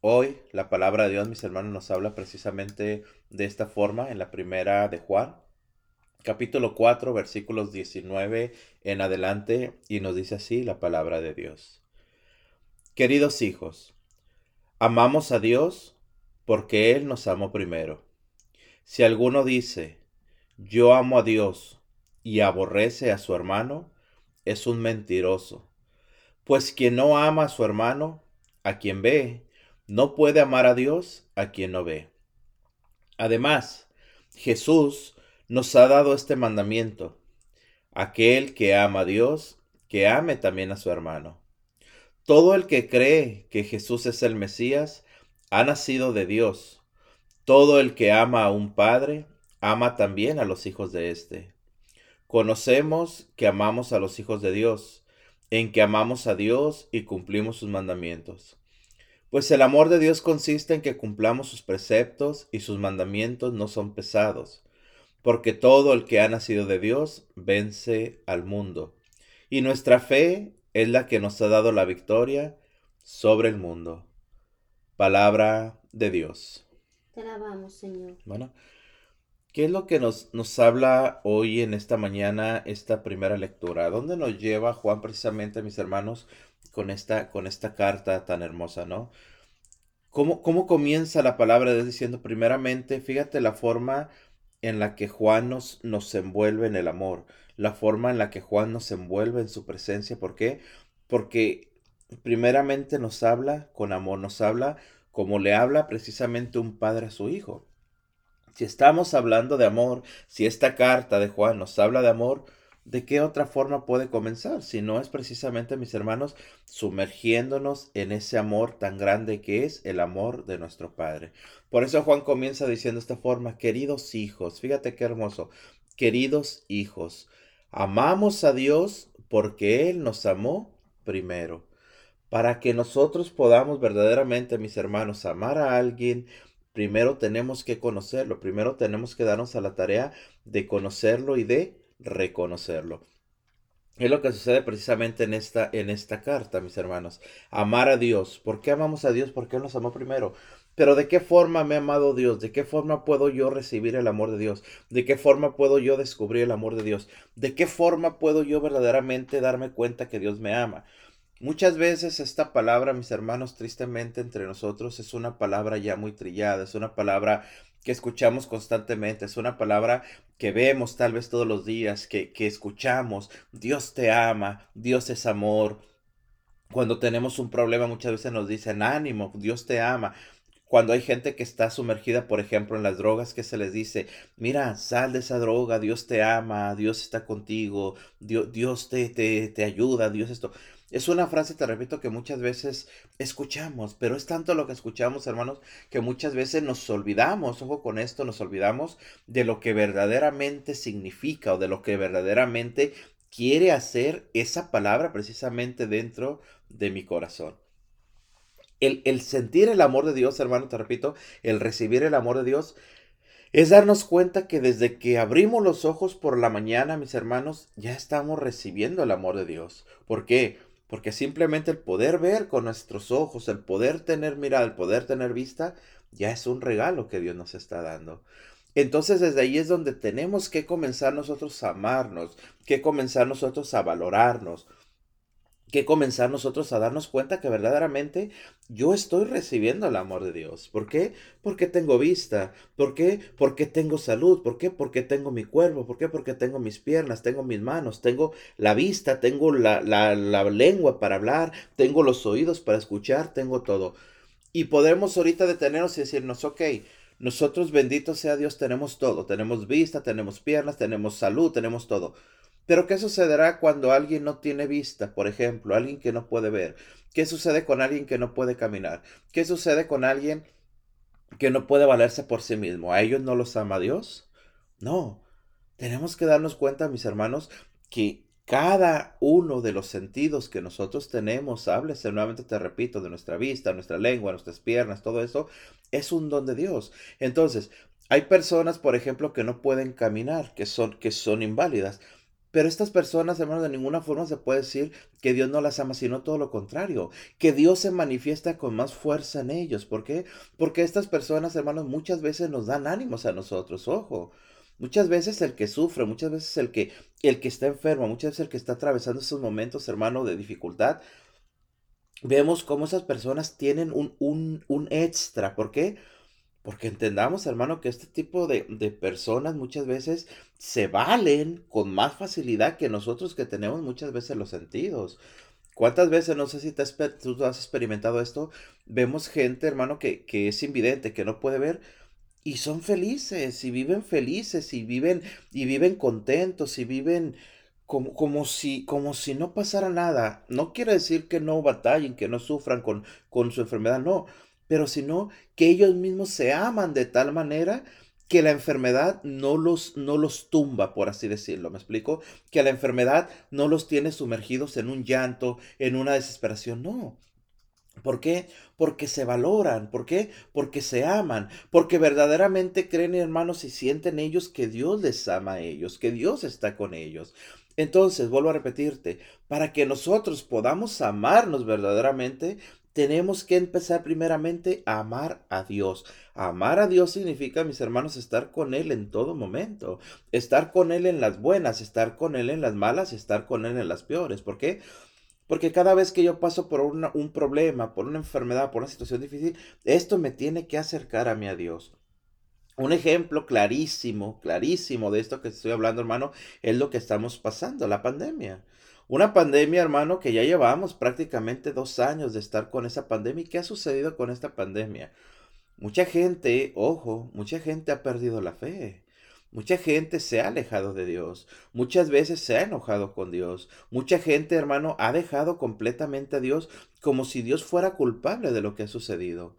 Hoy la palabra de Dios, mis hermanos, nos habla precisamente de esta forma en la primera de Juan, capítulo 4, versículos 19 en adelante, y nos dice así la palabra de Dios. Queridos hijos, amamos a Dios porque Él nos amó primero. Si alguno dice, yo amo a Dios y aborrece a su hermano, es un mentiroso. Pues quien no ama a su hermano, a quien ve, no puede amar a Dios a quien no ve. Además, Jesús nos ha dado este mandamiento. Aquel que ama a Dios, que ame también a su hermano. Todo el que cree que Jesús es el Mesías, ha nacido de Dios. Todo el que ama a un Padre, ama también a los hijos de éste. Conocemos que amamos a los hijos de Dios, en que amamos a Dios y cumplimos sus mandamientos. Pues el amor de Dios consiste en que cumplamos sus preceptos y sus mandamientos no son pesados, porque todo el que ha nacido de Dios vence al mundo. Y nuestra fe es la que nos ha dado la victoria sobre el mundo. Palabra de Dios. Te alabamos, Señor. Bueno, ¿qué es lo que nos, nos habla hoy en esta mañana, esta primera lectura? ¿Dónde nos lleva Juan precisamente, mis hermanos? Con esta, con esta carta tan hermosa, ¿no? ¿Cómo, ¿Cómo comienza la palabra de diciendo, primeramente, fíjate la forma en la que Juan nos, nos envuelve en el amor, la forma en la que Juan nos envuelve en su presencia. ¿Por qué? Porque primeramente nos habla con amor, nos habla como le habla precisamente un padre a su hijo. Si estamos hablando de amor, si esta carta de Juan nos habla de amor, ¿de qué otra forma puede comenzar? Si no es precisamente, mis hermanos, sumergiéndonos en ese amor tan grande que es el amor de nuestro Padre. Por eso Juan comienza diciendo esta forma, queridos hijos, fíjate qué hermoso, queridos hijos, amamos a Dios porque Él nos amó primero. Para que nosotros podamos verdaderamente, mis hermanos, amar a alguien, primero tenemos que conocerlo, primero tenemos que darnos a la tarea de conocerlo y de reconocerlo. Es lo que sucede precisamente en esta, en esta carta, mis hermanos. Amar a Dios. ¿Por qué amamos a Dios? Porque Él nos amó primero. Pero ¿de qué forma me ha amado Dios? ¿De qué forma puedo yo recibir el amor de Dios? ¿De qué forma puedo yo descubrir el amor de Dios? ¿De qué forma puedo yo verdaderamente darme cuenta que Dios me ama? Muchas veces esta palabra, mis hermanos, tristemente entre nosotros es una palabra ya muy trillada, es una palabra que escuchamos constantemente, es una palabra que vemos tal vez todos los días, que, que escuchamos, Dios te ama, Dios es amor. Cuando tenemos un problema muchas veces nos dicen ánimo, Dios te ama. Cuando hay gente que está sumergida, por ejemplo, en las drogas, que se les dice, mira, sal de esa droga, Dios te ama, Dios está contigo, Dios, Dios te, te, te ayuda, Dios esto. Es una frase, te repito, que muchas veces escuchamos, pero es tanto lo que escuchamos, hermanos, que muchas veces nos olvidamos, ojo con esto, nos olvidamos de lo que verdaderamente significa o de lo que verdaderamente quiere hacer esa palabra precisamente dentro de mi corazón. El, el sentir el amor de Dios, hermano, te repito, el recibir el amor de Dios es darnos cuenta que desde que abrimos los ojos por la mañana, mis hermanos, ya estamos recibiendo el amor de Dios. ¿Por qué? Porque simplemente el poder ver con nuestros ojos, el poder tener mirada, el poder tener vista, ya es un regalo que Dios nos está dando. Entonces desde ahí es donde tenemos que comenzar nosotros a amarnos, que comenzar nosotros a valorarnos, que comenzar nosotros a darnos cuenta que verdaderamente yo estoy recibiendo el amor de Dios. ¿Por qué? Porque tengo vista. ¿Por qué? Porque tengo salud. ¿Por qué? Porque tengo mi cuerpo. ¿Por qué? Porque tengo mis piernas, tengo mis manos, tengo la vista, tengo la, la, la lengua para hablar, tengo los oídos para escuchar, tengo todo. Y podemos ahorita detenernos y decirnos, ok, nosotros, bendito sea Dios, tenemos todo. Tenemos vista, tenemos piernas, tenemos salud, tenemos todo. Pero ¿qué sucederá cuando alguien no tiene vista, por ejemplo, alguien que no puede ver? ¿Qué sucede con alguien que no puede caminar? ¿Qué sucede con alguien que no puede valerse por sí mismo? ¿A ellos no los ama Dios? No. Tenemos que darnos cuenta, mis hermanos, que cada uno de los sentidos que nosotros tenemos, háblese nuevamente, te repito, de nuestra vista, nuestra lengua, nuestras piernas, todo eso, es un don de Dios. Entonces, hay personas, por ejemplo, que no pueden caminar, que son, que son inválidas. Pero estas personas, hermano, de ninguna forma se puede decir que Dios no las ama, sino todo lo contrario, que Dios se manifiesta con más fuerza en ellos. ¿Por qué? Porque estas personas, hermanos, muchas veces nos dan ánimos a nosotros, ojo. Muchas veces el que sufre, muchas veces el que, el que está enfermo, muchas veces el que está atravesando esos momentos, hermano, de dificultad, vemos cómo esas personas tienen un, un, un extra. ¿Por qué? Entendamos, hermano, que este tipo de, personas muchas veces se valen con más facilidad que nosotros que tenemos muchas veces los sentidos. ¿Cuántas veces, no sé si te tú has experimentado esto, vemos gente, hermano, que, que es invidente, que no puede ver, y son felices, y viven felices, y viven, y viven contentos, y viven como, como, si, como si no pasara nada. No quiere decir que no batallen, que no sufran con, con su enfermedad, no pero sino que ellos mismos se aman de tal manera que la enfermedad no los, no los tumba, por así decirlo, ¿me explico? Que la enfermedad no los tiene sumergidos en un llanto, en una desesperación, no. ¿Por qué? Porque se valoran. ¿Por qué? Porque se aman. Porque verdaderamente creen, hermanos, y sienten ellos que Dios les ama a ellos, que Dios está con ellos. Entonces, vuelvo a repetirte, para que nosotros podamos amarnos verdaderamente, tenemos que empezar primeramente a amar a Dios. Amar a Dios significa, mis hermanos, estar con Él en todo momento. Estar con Él en las buenas, estar con Él en las malas, estar con Él en las peores. ¿Por qué? Porque cada vez que yo paso por un problema, por una enfermedad, por una situación difícil, esto me tiene que acercar a mí a Dios. Un ejemplo clarísimo, clarísimo de esto que estoy hablando, hermano, es lo que estamos pasando, la pandemia. Una pandemia, hermano, que ya llevamos prácticamente dos años de estar con esa pandemia. ¿Y qué ha sucedido con esta pandemia? Mucha gente, ojo, mucha gente ha perdido la fe. Mucha gente se ha alejado de Dios. Muchas veces se ha enojado con Dios. Mucha gente, hermano, ha dejado completamente a Dios como si Dios fuera culpable de lo que ha sucedido.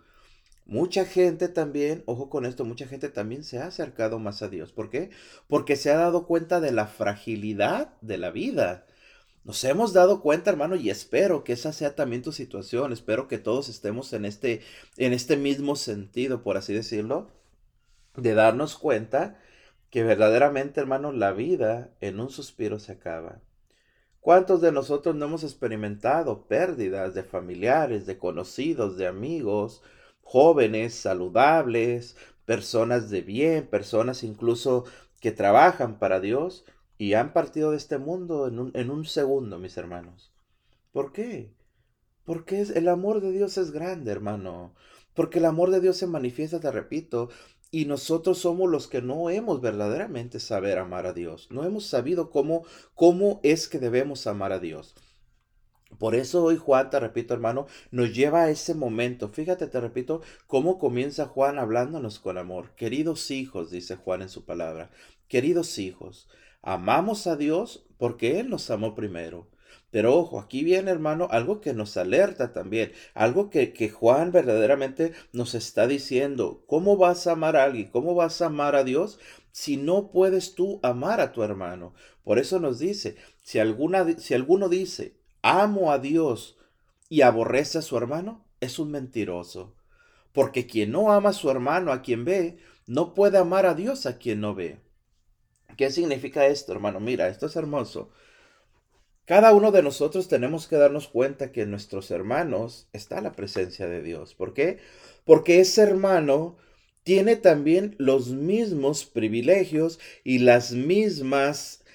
Mucha gente también, ojo con esto, mucha gente también se ha acercado más a Dios. ¿Por qué? Porque se ha dado cuenta de la fragilidad de la vida nos hemos dado cuenta, hermano, y espero que esa sea también tu situación. Espero que todos estemos en este, en este mismo sentido, por así decirlo, de darnos cuenta que verdaderamente, hermano, la vida en un suspiro se acaba. ¿Cuántos de nosotros no hemos experimentado pérdidas de familiares, de conocidos, de amigos, jóvenes, saludables, personas de bien, personas incluso que trabajan para Dios? Y han partido de este mundo en un, segundo, mis hermanos. ¿Por qué? Porque el amor de Dios es grande, hermano. Porque el amor de Dios se manifiesta, te repito, y nosotros somos los que no hemos verdaderamente saber amar a Dios. No hemos sabido cómo, cómo es que debemos amar a Dios. Por eso hoy Juan, te repito hermano, nos lleva a ese momento. Fíjate, te repito, cómo comienza Juan hablándonos con amor. Queridos hijos, dice Juan en su palabra, queridos hijos, Amamos a Dios porque Él nos amó primero. Pero ojo, aquí viene hermano algo que nos alerta también, algo que, Juan verdaderamente nos está diciendo. ¿Cómo vas a amar a alguien? ¿Cómo vas a amar a Dios si no puedes tú amar a tu hermano? Por eso nos dice, si alguno dice, amo a Dios y aborrece a su hermano, es un mentiroso. Porque quien no ama a su hermano, a quien ve, no puede amar a Dios a quien no ve. ¿Qué significa esto, hermano? Mira, esto es hermoso. Cada uno de nosotros tenemos que darnos cuenta que en nuestros hermanos está la presencia de Dios. ¿Por qué? Porque ese hermano tiene también los mismos privilegios y las mismas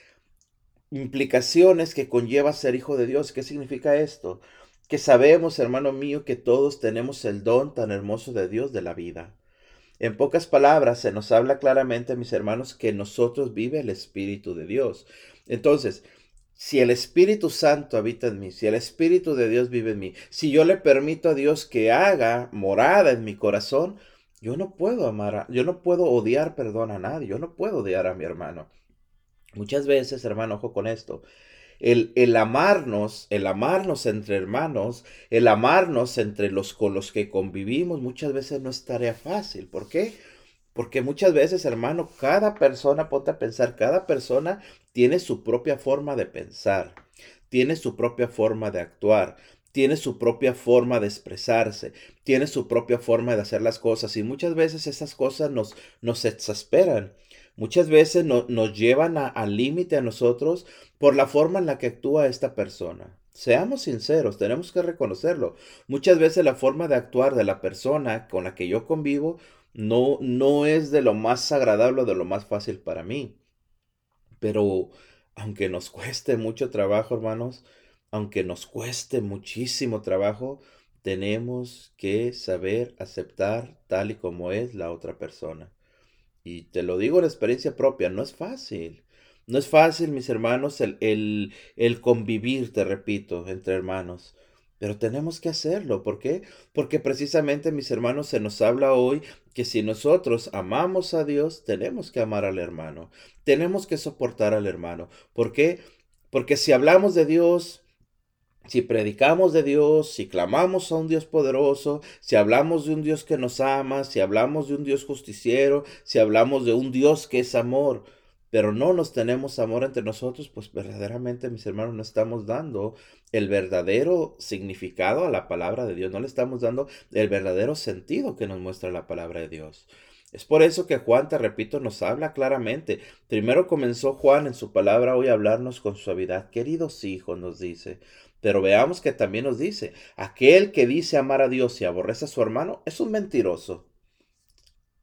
implicaciones que conlleva ser hijo de Dios. ¿Qué significa esto? Que sabemos, hermano mío, que todos tenemos el don tan hermoso de Dios de la vida. En pocas palabras, se nos habla claramente, mis hermanos, que en nosotros vive el Espíritu de Dios. Entonces, si el Espíritu Santo habita en mí, si el Espíritu de Dios vive en mí, si yo le permito a Dios que haga morada en mi corazón, yo no puedo amar, a, yo no puedo odiar, perdón, a nadie, yo no puedo odiar a mi hermano. Muchas veces, hermano, ojo con esto, el, amarnos, el amarnos entre hermanos, el amarnos entre los con los que convivimos, muchas veces no es tarea fácil. ¿Por qué? Porque muchas veces, hermano, cada persona, ponte a pensar, cada persona tiene su propia forma de pensar, tiene su propia forma de actuar, tiene su propia forma de expresarse, tiene su propia forma de hacer las cosas y muchas veces esas cosas nos, nos exasperan. Muchas veces nos llevan al límite a nosotros por la forma en la que actúa esta persona. Seamos sinceros, tenemos que reconocerlo. Muchas veces la forma de actuar de la persona con la que yo convivo no, no es de lo más agradable o de lo más fácil para mí. Pero aunque nos cueste mucho trabajo, hermanos, aunque nos cueste muchísimo trabajo, tenemos que saber aceptar tal y como es la otra persona. Y te lo digo en experiencia propia, no es fácil. No es fácil, mis hermanos, el, el, el convivir, te repito, entre hermanos. Pero tenemos que hacerlo. ¿Por qué? Porque precisamente, mis hermanos, se nos habla hoy que si nosotros amamos a Dios, tenemos que amar al hermano. Tenemos que soportar al hermano. ¿Por qué? Porque si hablamos de Dios, si predicamos de Dios, si clamamos a un Dios poderoso, si hablamos de un Dios que nos ama, si hablamos de un Dios justiciero, si hablamos de un Dios que es amor, pero no nos tenemos amor entre nosotros, pues verdaderamente, mis hermanos, no estamos dando el verdadero significado a la palabra de Dios, no le estamos dando el verdadero sentido que nos muestra la palabra de Dios. Es por eso que Juan, te repito, nos habla claramente. Primero comenzó Juan en su palabra hoy a hablarnos con suavidad. Queridos hijos, nos dice. Pero veamos que también nos dice, aquel que dice amar a Dios y aborrece a su hermano es un mentiroso.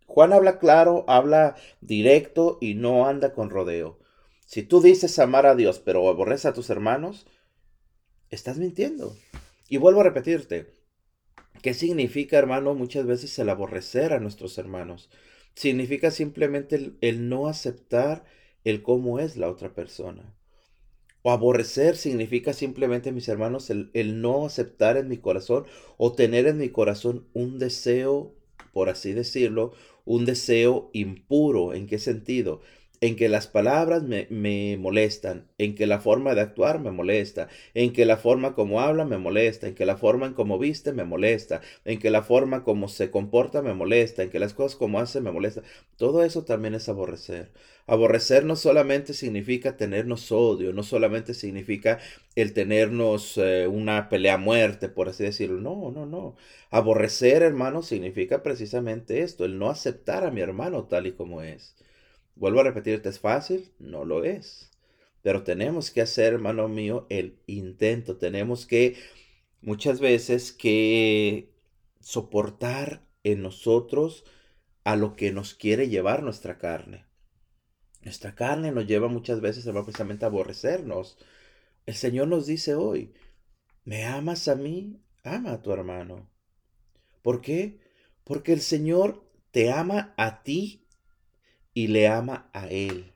Juan habla claro, habla directo y no anda con rodeo. Si tú dices amar a Dios pero aborreces a tus hermanos, estás mintiendo. Y vuelvo a repetirte, ¿qué significa, hermano, muchas veces el aborrecer a nuestros hermanos? Significa simplemente el, no aceptar el cómo es la otra persona. O aborrecer significa simplemente, mis hermanos, el, el, no aceptar en mi corazón o tener en mi corazón un deseo, por así decirlo, un deseo impuro. ¿En qué sentido? En que las palabras me, me, molestan, en que la forma de actuar me molesta, en que la forma como habla me molesta, en que la forma en como viste me molesta, en que la forma como se comporta me molesta, en que las cosas como hace me molesta. Todo eso también es aborrecer. Aborrecer no solamente significa tenernos odio, no solamente significa el tenernos eh, una pelea a muerte, por así decirlo. No, no, no. Aborrecer, hermano, significa precisamente esto, el no aceptar a mi hermano tal y como es. Vuelvo a repetirte, ¿es fácil? No lo es. Pero tenemos que hacer, hermano mío, el intento. Tenemos que muchas veces que soportar en nosotros a lo que nos quiere llevar nuestra carne. Nuestra carne nos lleva muchas veces precisamente a aborrecernos. El Señor nos dice hoy, ¿me amas a mí? Ama a tu hermano. ¿Por qué? Porque el Señor te ama a ti y le ama a Él.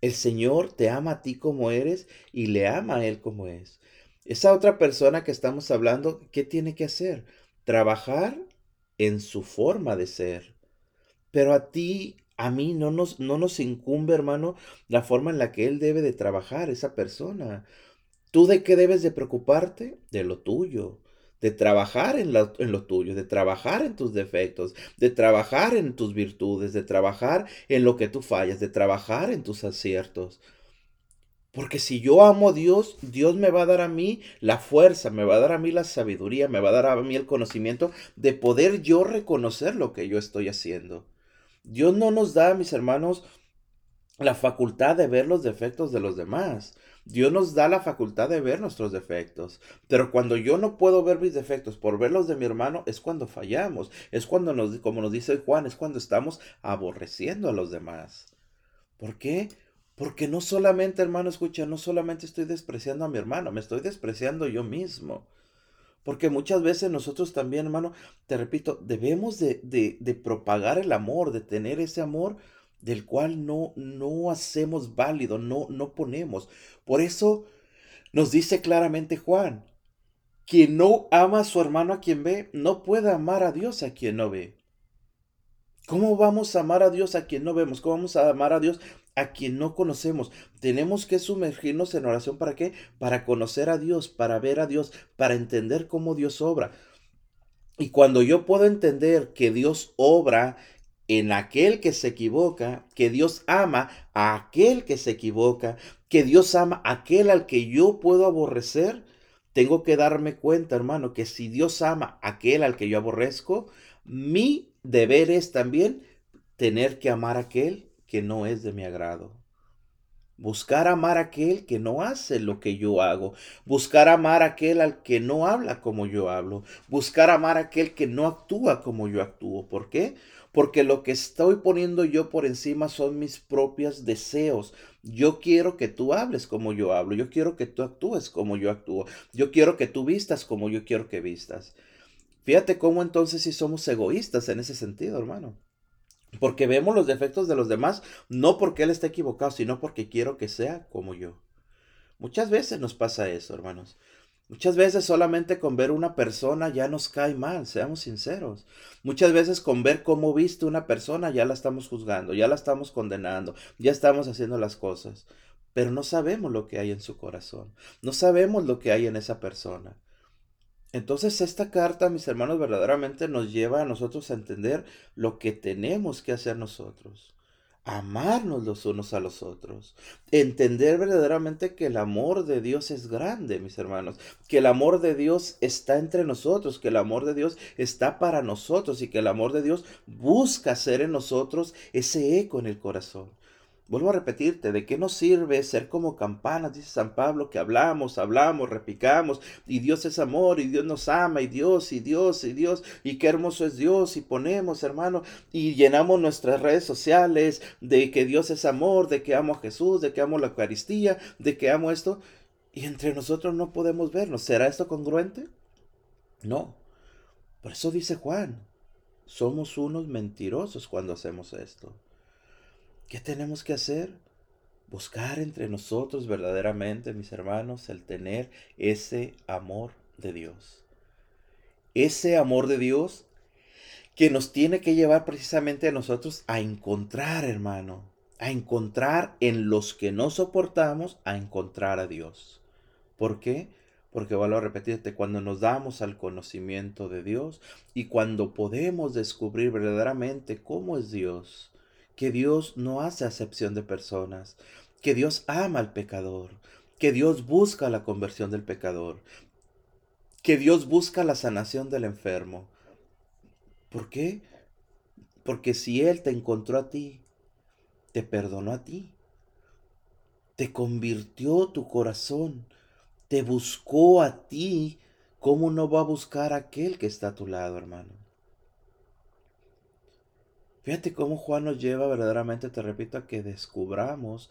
El Señor te ama a ti como eres y le ama a Él como es. Esa otra persona que estamos hablando, ¿qué tiene que hacer? Trabajar en su forma de ser. Pero a ti a mí no nos, no nos incumbe, hermano, la forma en la que él debe de trabajar, esa persona. ¿Tú de qué debes de preocuparte? De lo tuyo, de trabajar en lo, en lo, tuyo, de trabajar en tus defectos, de trabajar en tus virtudes, de trabajar en lo que tú fallas, de trabajar en tus aciertos. Porque si yo amo a Dios, Dios me va a dar a mí la fuerza, me va a dar a mí la sabiduría, me va a dar a mí el conocimiento de poder yo reconocer lo que yo estoy haciendo. Dios no nos da, mis hermanos, la facultad de ver los defectos de los demás. Dios nos da la facultad de ver nuestros defectos. Pero cuando yo no puedo ver mis defectos por ver los de mi hermano, es cuando fallamos. Es cuando nos, como nos dice Juan, es cuando estamos aborreciendo a los demás. ¿Por qué? Porque no solamente, hermano, escucha, no solamente estoy despreciando a mi hermano, me estoy despreciando yo mismo. Porque muchas veces nosotros también, hermano, te repito, debemos de, de, propagar el amor, de tener ese amor del cual no, no hacemos válido, no, no ponemos. Por eso nos dice claramente Juan, quien no ama a su hermano a quien ve, no puede amar a Dios a quien no ve. ¿Cómo vamos a amar a Dios a quien no vemos? ¿Cómo vamos a amar a Dios a quien no conocemos. Tenemos que sumergirnos en oración. ¿Para qué? Para conocer a Dios, para ver a Dios, para entender cómo Dios obra. Y cuando yo puedo entender que Dios obra en aquel que se equivoca, que Dios ama a aquel que se equivoca, que Dios ama a aquel al que yo puedo aborrecer, tengo que darme cuenta, hermano, que si Dios ama a aquel al que yo aborrezco, mi deber es también tener que amar a aquel que no es de mi agrado. Buscar amar a aquel que no hace lo que yo hago. Buscar amar a aquel al que no habla como yo hablo. Buscar amar a aquel que no actúa como yo actúo. ¿Por qué? Porque lo que estoy poniendo yo por encima son mis propios deseos. Yo quiero que tú hables como yo hablo. Yo quiero que tú actúes como yo actúo. Yo quiero que tú vistas como yo quiero que vistas. Fíjate cómo entonces si somos egoístas en ese sentido, hermano. Porque vemos los defectos de los demás, no porque él esté equivocado, sino porque quiero que sea como yo. Muchas veces nos pasa eso, hermanos. Muchas veces solamente con ver una persona ya nos cae mal, seamos sinceros. Muchas veces con ver cómo viste una persona ya la estamos juzgando, ya la estamos condenando, ya estamos haciendo las cosas. Pero no sabemos lo que hay en su corazón, no sabemos lo que hay en esa persona. Entonces esta carta, mis hermanos, verdaderamente nos lleva a nosotros a entender lo que tenemos que hacer nosotros. Amarnos los unos a los otros. Entender verdaderamente que el amor de Dios es grande, mis hermanos. Que el amor de Dios está entre nosotros. Que el amor de Dios está para nosotros. Y que el amor de Dios busca hacer en nosotros ese eco en el corazón. Vuelvo a repetirte, ¿de qué nos sirve ser como campanas, dice San Pablo, que hablamos, hablamos, repicamos, y Dios es amor, y Dios nos ama, y Dios, y Dios, y Dios, y qué hermoso es Dios, y ponemos, hermano, y llenamos nuestras redes sociales de que Dios es amor, de que amo a Jesús, de que amo la Eucaristía, de que amo esto, y entre nosotros no podemos vernos. ¿Será esto congruente? No. Por eso dice Juan, somos unos mentirosos cuando hacemos esto. ¿Qué tenemos que hacer? Buscar entre nosotros verdaderamente, mis hermanos, el tener ese amor de Dios. Ese amor de Dios que nos tiene que llevar precisamente a nosotros a encontrar, hermano, a encontrar en los que no soportamos, a encontrar a Dios. ¿Por qué? Porque vuelvo a repetirte, cuando nos damos al conocimiento de Dios y cuando podemos descubrir verdaderamente cómo es Dios, que Dios no hace acepción de personas, que Dios ama al pecador, que Dios busca la conversión del pecador, que Dios busca la sanación del enfermo. ¿Por qué? Porque si Él te encontró a ti, te perdonó a ti, te convirtió tu corazón, te buscó a ti, ¿cómo no va a buscar a aquel que está a tu lado, hermano? Fíjate cómo Juan nos lleva verdaderamente, te repito, a que descubramos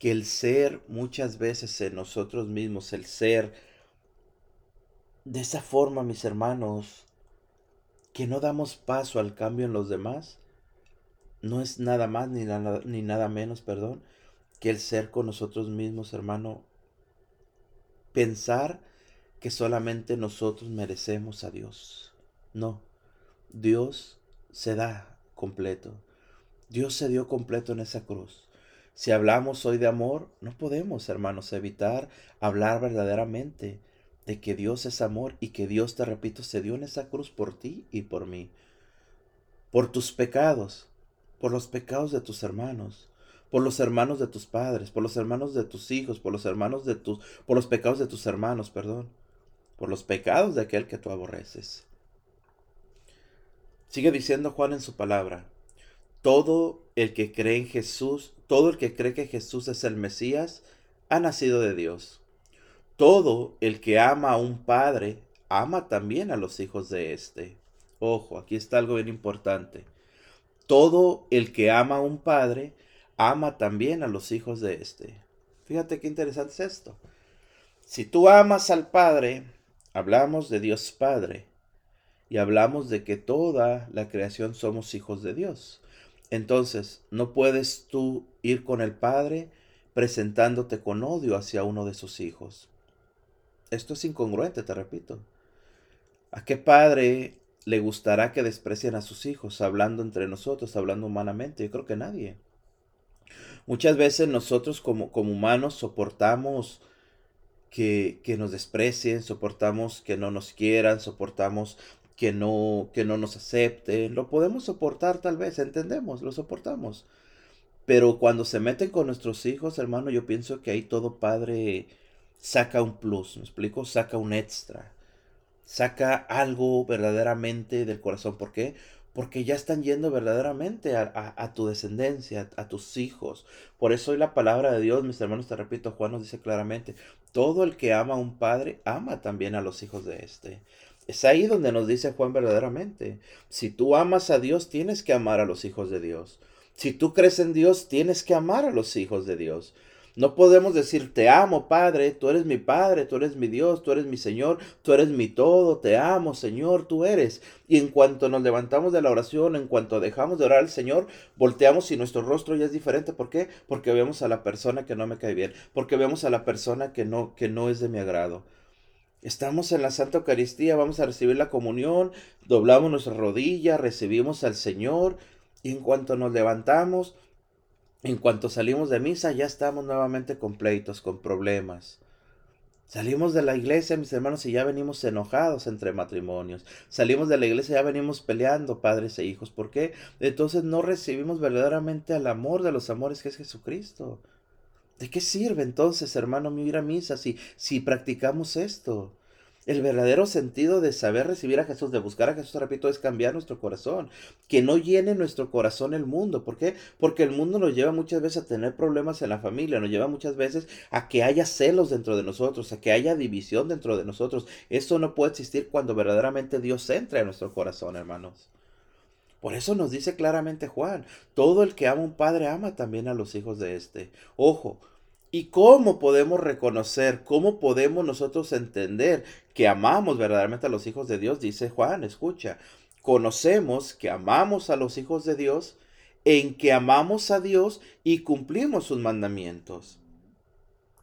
que el ser muchas veces en nosotros mismos, el ser de esa forma, mis hermanos, que no damos paso al cambio en los demás, no es nada más ni nada, ni nada menos, perdón, que el ser con nosotros mismos, hermano, pensar que solamente nosotros merecemos a Dios. No, Dios se da completo. Dios se dio completo en esa cruz. Si hablamos hoy de amor, no podemos, hermanos, evitar hablar verdaderamente de que Dios es amor y que Dios, te repito, se dio en esa cruz por ti y por mí. Por tus pecados, por los pecados de tus hermanos, por los hermanos de tus padres, por los hermanos de tus hijos, por los hermanos de tus, por los pecados de tus hermanos, perdón, por los pecados de aquel que tú aborreces. Sigue diciendo Juan en su palabra, todo el que cree en Jesús, todo el que cree que Jesús es el Mesías, ha nacido de Dios. Todo el que ama a un padre, ama también a los hijos de éste. Ojo, aquí está algo bien importante. Todo el que ama a un padre, ama también a los hijos de éste. Fíjate qué interesante es esto. Si tú amas al Padre, hablamos de Dios Padre y hablamos de que toda la creación somos hijos de Dios. Entonces, no puedes tú ir con el Padre presentándote con odio hacia uno de sus hijos. Esto es incongruente, te repito. ¿A qué padre le gustará que desprecien a sus hijos, hablando entre nosotros, hablando humanamente? Yo creo que nadie. Muchas veces nosotros como, como humanos soportamos que, que, nos desprecien, soportamos que no nos quieran, soportamos que no, que no nos acepten. Lo podemos soportar tal vez, entendemos, lo soportamos. Pero cuando se meten con nuestros hijos, hermano, yo pienso que ahí todo padre saca un plus, ¿me explico? Saca un extra. Saca algo verdaderamente del corazón. ¿Por qué? porque ya están yendo verdaderamente a, tu descendencia, a, tus hijos. Por eso hoy la palabra de Dios, mis hermanos, te repito, Juan nos dice claramente, todo el que ama a un padre, ama también a los hijos de éste. Es ahí donde nos dice Juan verdaderamente, si tú amas a Dios, tienes que amar a los hijos de Dios. Si tú crees en Dios, tienes que amar a los hijos de Dios. No podemos decir, te amo, Padre, tú eres mi Padre, tú eres mi Dios, tú eres mi Señor, tú eres mi todo, te amo, Señor, tú eres. Y en cuanto nos levantamos de la oración, en cuanto dejamos de orar al Señor, volteamos y nuestro rostro ya es diferente. ¿Por qué? Porque vemos a la persona que no me cae bien, porque vemos a la persona que no, que no es de mi agrado. Estamos en la Santa Eucaristía, vamos a recibir la comunión, doblamos nuestra rodilla, recibimos al Señor y en cuanto nos levantamos, en cuanto salimos de misa ya estamos nuevamente con pleitos, con problemas. Salimos de la iglesia, mis hermanos, y ya venimos enojados entre matrimonios. Salimos de la iglesia, ya venimos peleando, padres e hijos. ¿Por qué? Entonces no recibimos verdaderamente al amor de los amores que es Jesucristo. ¿De qué sirve entonces, hermano ir a misa si, si practicamos esto? El verdadero sentido de saber recibir a Jesús, de buscar a Jesús, repito, es cambiar nuestro corazón. Que no llene nuestro corazón el mundo. ¿Por qué? Porque el mundo nos lleva muchas veces a tener problemas en la familia, nos lleva muchas veces a que haya celos dentro de nosotros, a que haya división dentro de nosotros. Esto no puede existir cuando verdaderamente Dios entra en nuestro corazón, hermanos. Por eso nos dice claramente Juan, todo el que ama a un padre ama también a los hijos de éste. Ojo, ¿Y cómo podemos reconocer, cómo podemos nosotros entender que amamos verdaderamente a los hijos de Dios? Dice Juan, escucha, conocemos que amamos a los hijos de Dios en que amamos a Dios y cumplimos sus mandamientos.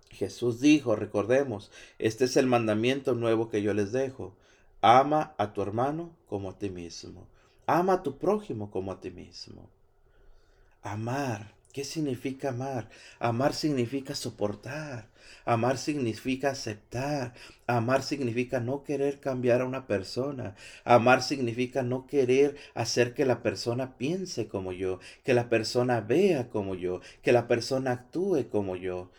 Jesús dijo, recordemos, este es el mandamiento nuevo que yo les dejo. Ama a tu hermano como a ti mismo. Ama a tu prójimo como a ti mismo. Amar ¿Qué significa amar? Amar significa soportar. Amar significa aceptar. Amar significa no querer cambiar a una persona. Amar significa no querer hacer que la persona piense como yo, que la persona vea como yo, que la persona actúe como yo.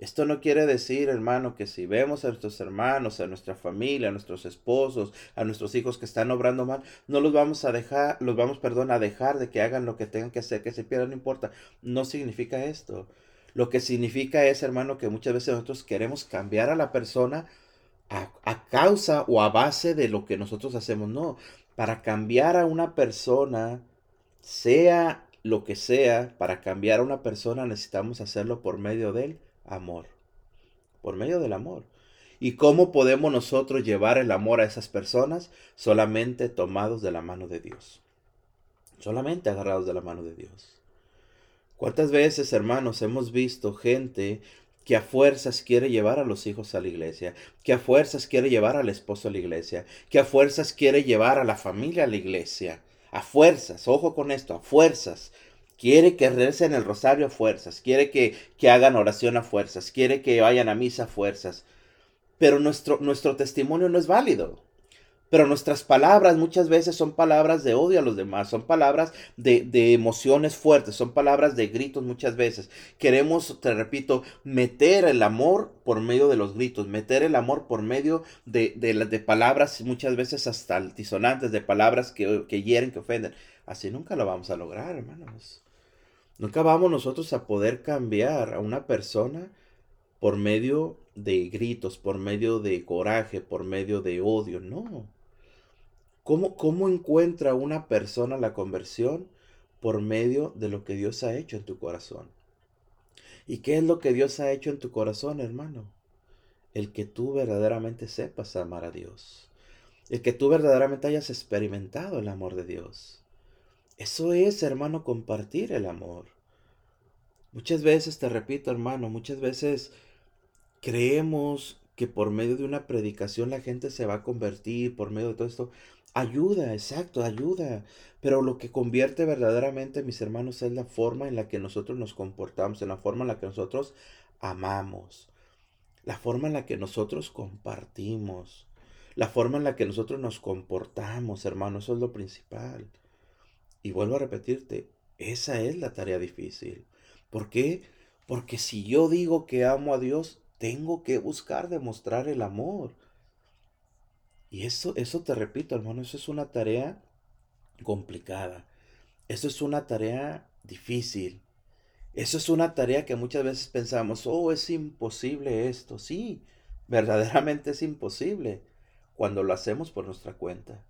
Esto no quiere decir, hermano, que si vemos a nuestros hermanos, a nuestra familia, a nuestros esposos, a nuestros hijos que están obrando mal, no los vamos a dejar, los vamos, perdón, a dejar de que hagan lo que tengan que hacer, que se pierdan, no importa. No significa esto. Lo que significa es, hermano, que muchas veces nosotros queremos cambiar a la persona a, a causa o a base de lo que nosotros hacemos. No, para cambiar a una persona, sea lo que sea, para cambiar a una persona necesitamos hacerlo por medio de él amor, por medio del amor. ¿Y cómo podemos nosotros llevar el amor a esas personas? Solamente tomados de la mano de Dios. Solamente agarrados de la mano de Dios. ¿Cuántas veces, hermanos, hemos visto gente que a fuerzas quiere llevar a los hijos a la iglesia, que a fuerzas quiere llevar al esposo a la iglesia, que a fuerzas quiere llevar a la familia a la iglesia? A fuerzas, ojo con esto, a fuerzas. Quiere que recen el rosario a fuerzas, quiere que, que, hagan oración a fuerzas, quiere que vayan a misa a fuerzas. Pero nuestro, nuestro testimonio no es válido. Pero nuestras palabras muchas veces son palabras de odio a los demás, son palabras de, de, emociones fuertes, son palabras de gritos muchas veces. Queremos, te repito, meter el amor por medio de los gritos, meter el amor por medio de, de, de palabras muchas veces hasta altisonantes, de palabras que, que hieren, que ofenden. Así nunca lo vamos a lograr, hermanos. Nunca vamos nosotros a poder cambiar a una persona por medio de gritos, por medio de coraje, por medio de odio. No. ¿Cómo, cómo encuentra una persona la conversión? Por medio de lo que Dios ha hecho en tu corazón. ¿Y qué es lo que Dios ha hecho en tu corazón, hermano? El que tú verdaderamente sepas amar a Dios. El que tú verdaderamente hayas experimentado el amor de Dios. Eso es, hermano, compartir el amor. Muchas veces, te repito, hermano, muchas veces creemos que por medio de una predicación la gente se va a convertir, por medio de todo esto. Ayuda, exacto, ayuda. Pero lo que convierte verdaderamente, mis hermanos, es la forma en la que nosotros nos comportamos, en la forma en la que nosotros amamos, la forma en la que nosotros compartimos, la forma en la que nosotros nos comportamos, hermano, eso es lo principal. Y vuelvo a repetirte, esa es la tarea difícil. ¿Por qué? Porque si yo digo que amo a Dios, tengo que buscar demostrar el amor. Y eso, eso te repito, hermano, eso es una tarea complicada. Eso es una tarea difícil. Eso es una tarea que muchas veces pensamos, oh, es imposible esto. Sí, verdaderamente es imposible cuando lo hacemos por nuestra cuenta.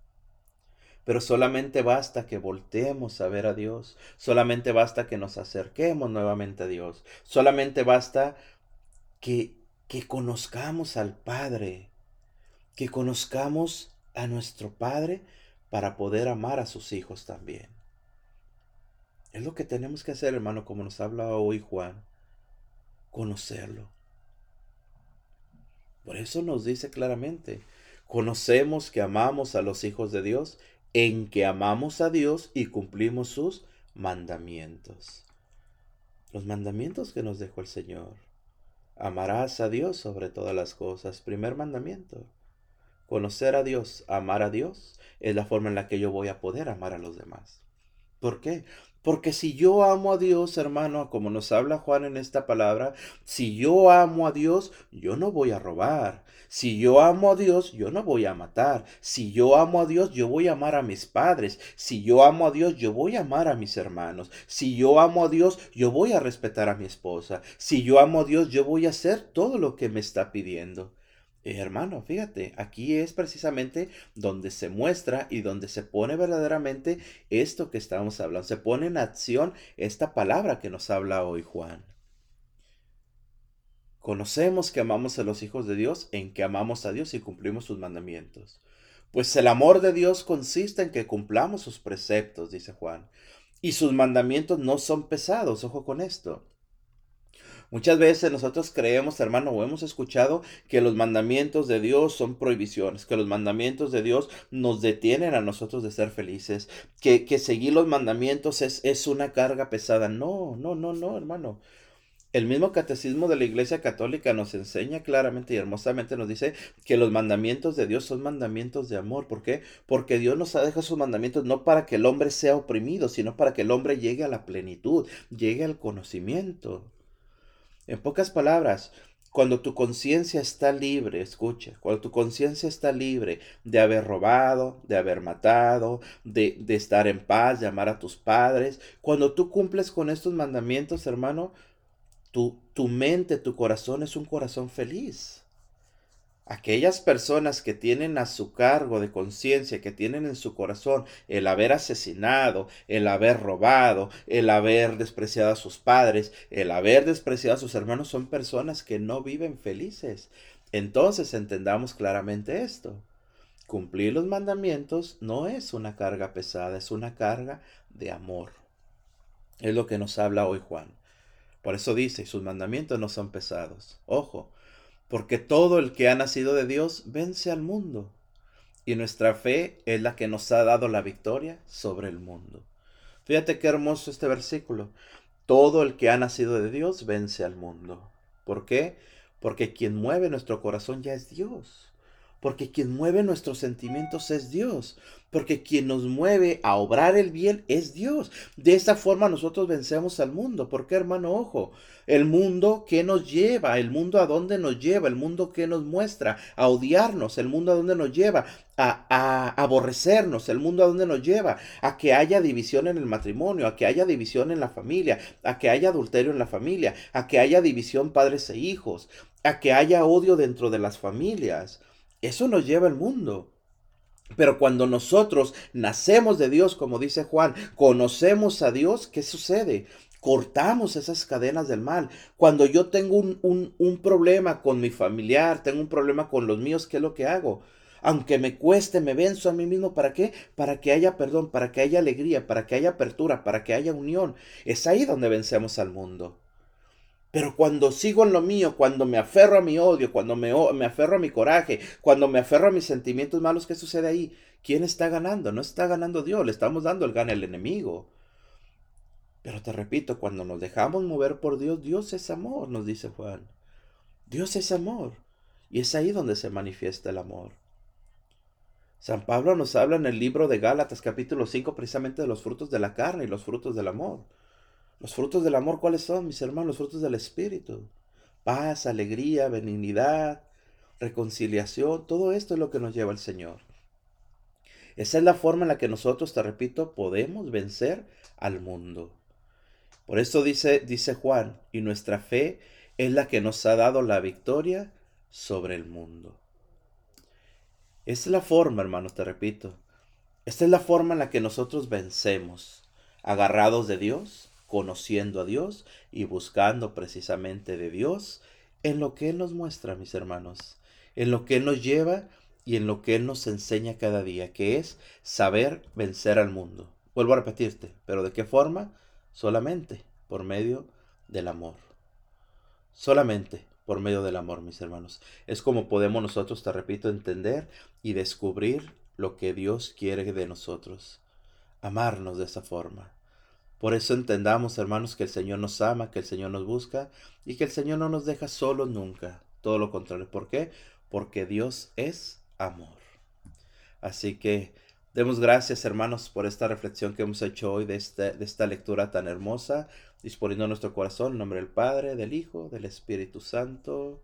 Pero solamente basta que volteemos a ver a Dios, solamente basta que nos acerquemos nuevamente a Dios, solamente basta que, que conozcamos al Padre, que conozcamos a nuestro Padre para poder amar a sus hijos también. Es lo que tenemos que hacer, hermano, como nos habla hoy Juan, conocerlo. Por eso nos dice claramente, conocemos que amamos a los hijos de Dios en que amamos a Dios y cumplimos sus mandamientos. Los mandamientos que nos dejó el Señor. Amarás a Dios sobre todas las cosas. Primer mandamiento. Conocer a Dios, amar a Dios, es la forma en la que yo voy a poder amar a los demás. ¿Por qué? Porque si yo amo a Dios, hermano, como nos habla Juan en esta palabra, si yo amo a Dios, yo no voy a robar. Si yo amo a Dios, yo no voy a matar. Si yo amo a Dios, yo voy a amar a mis padres. Si yo amo a Dios, yo voy a amar a mis hermanos. Si yo amo a Dios, yo voy a respetar a mi esposa. Si yo amo a Dios, yo voy a hacer todo lo que me está pidiendo. Eh, hermano, fíjate, aquí es precisamente donde se muestra y donde se pone verdaderamente esto que estamos hablando. Se pone en acción esta palabra que nos habla hoy Juan. Conocemos que amamos a los hijos de Dios en que amamos a Dios y cumplimos sus mandamientos. Pues el amor de Dios consiste en que cumplamos sus preceptos, dice Juan. Y sus mandamientos no son pesados, ojo con esto. Muchas veces nosotros creemos, hermano, o hemos escuchado que los mandamientos de Dios son prohibiciones, que los mandamientos de Dios nos detienen a nosotros de ser felices, que, que seguir los mandamientos es, es una carga pesada. No, no, no, no, hermano. El mismo catecismo de la Iglesia Católica nos enseña claramente y hermosamente nos dice que los mandamientos de Dios son mandamientos de amor. ¿Por qué? Porque Dios nos ha dejado sus mandamientos no para que el hombre sea oprimido, sino para que el hombre llegue a la plenitud, llegue al conocimiento. En pocas palabras, cuando tu conciencia está libre, escucha, cuando tu conciencia está libre de haber robado, de haber matado, de, de, estar en paz, de amar a tus padres, cuando tú cumples con estos mandamientos, hermano, tu, tu mente, tu corazón es un corazón feliz. Aquellas personas que tienen a su cargo de conciencia, que tienen en su corazón el haber asesinado, el haber robado, el haber despreciado a sus padres, el haber despreciado a sus hermanos, son personas que no viven felices. Entonces entendamos claramente esto. Cumplir los mandamientos no es una carga pesada, es una carga de amor. Es lo que nos habla hoy Juan. Por eso dice, sus mandamientos no son pesados. Ojo, porque todo el que ha nacido de Dios vence al mundo. Y nuestra fe es la que nos ha dado la victoria sobre el mundo. Fíjate qué hermoso este versículo. Todo el que ha nacido de Dios vence al mundo. ¿Por qué? Porque quien mueve nuestro corazón ya es Dios. Porque quien mueve nuestros sentimientos es Dios porque quien nos mueve a obrar el bien es Dios. De esa forma nosotros vencemos al mundo. ¿Por qué, hermano? Ojo, el mundo que nos lleva, el mundo a dónde nos lleva, el mundo que nos muestra a odiarnos, el mundo a dónde nos lleva a, a aborrecernos, el mundo a dónde nos lleva a que haya división en el matrimonio, a que haya división en la familia, a que haya adulterio en la familia, a que haya división padres e hijos, a que haya odio dentro de las familias. Eso nos lleva al mundo. Pero cuando nosotros nacemos de Dios, como dice Juan, conocemos a Dios, ¿qué sucede? Cortamos esas cadenas del mal. Cuando yo tengo un, un, problema con mi familiar, tengo un problema con los míos, ¿qué es lo que hago? Aunque me cueste, me venzo a mí mismo. ¿Para qué? Para que haya perdón, para que haya alegría, para que haya apertura, para que haya unión. Es ahí donde vencemos al mundo. Pero cuando sigo en lo mío, cuando me aferro a mi odio, cuando me, me, aferro a mi coraje, cuando me aferro a mis sentimientos malos, ¿qué sucede ahí? ¿Quién está ganando? No está ganando Dios, le estamos dando el gane al enemigo. Pero te repito, cuando nos dejamos mover por Dios, Dios es amor, nos dice Juan. Dios es amor. Y es ahí donde se manifiesta el amor. San Pablo nos habla en el libro de Gálatas capítulo 5 precisamente de los frutos de la carne y los frutos del amor. Los frutos del amor, ¿cuáles son, mis hermanos? Los frutos del Espíritu. Paz, alegría, benignidad, reconciliación, todo esto es lo que nos lleva el Señor. Esa es la forma en la que nosotros, te repito, podemos vencer al mundo. Por eso dice, dice Juan, y nuestra fe es la que nos ha dado la victoria sobre el mundo. Esa es la forma, hermano, te repito. Esta es la forma en la que nosotros vencemos, agarrados de Dios, conociendo a Dios y buscando precisamente de Dios en lo que Él nos muestra, mis hermanos, en lo que Él nos lleva y en lo que Él nos enseña cada día, que es saber vencer al mundo. Vuelvo a repetirte, pero ¿de qué forma? Solamente por medio del amor. Solamente por medio del amor, mis hermanos. Es como podemos nosotros, te repito, entender y descubrir lo que Dios quiere de nosotros. Amarnos de esa forma. Por eso entendamos, hermanos, que el Señor nos ama, que el Señor nos busca y que el Señor no nos deja solos nunca. Todo lo contrario. ¿Por qué? Porque Dios es amor. Así que demos gracias, hermanos, por esta reflexión que hemos hecho hoy de, esta, de esta lectura tan hermosa, disponiendo nuestro corazón en nombre del Padre, del Hijo, del Espíritu Santo.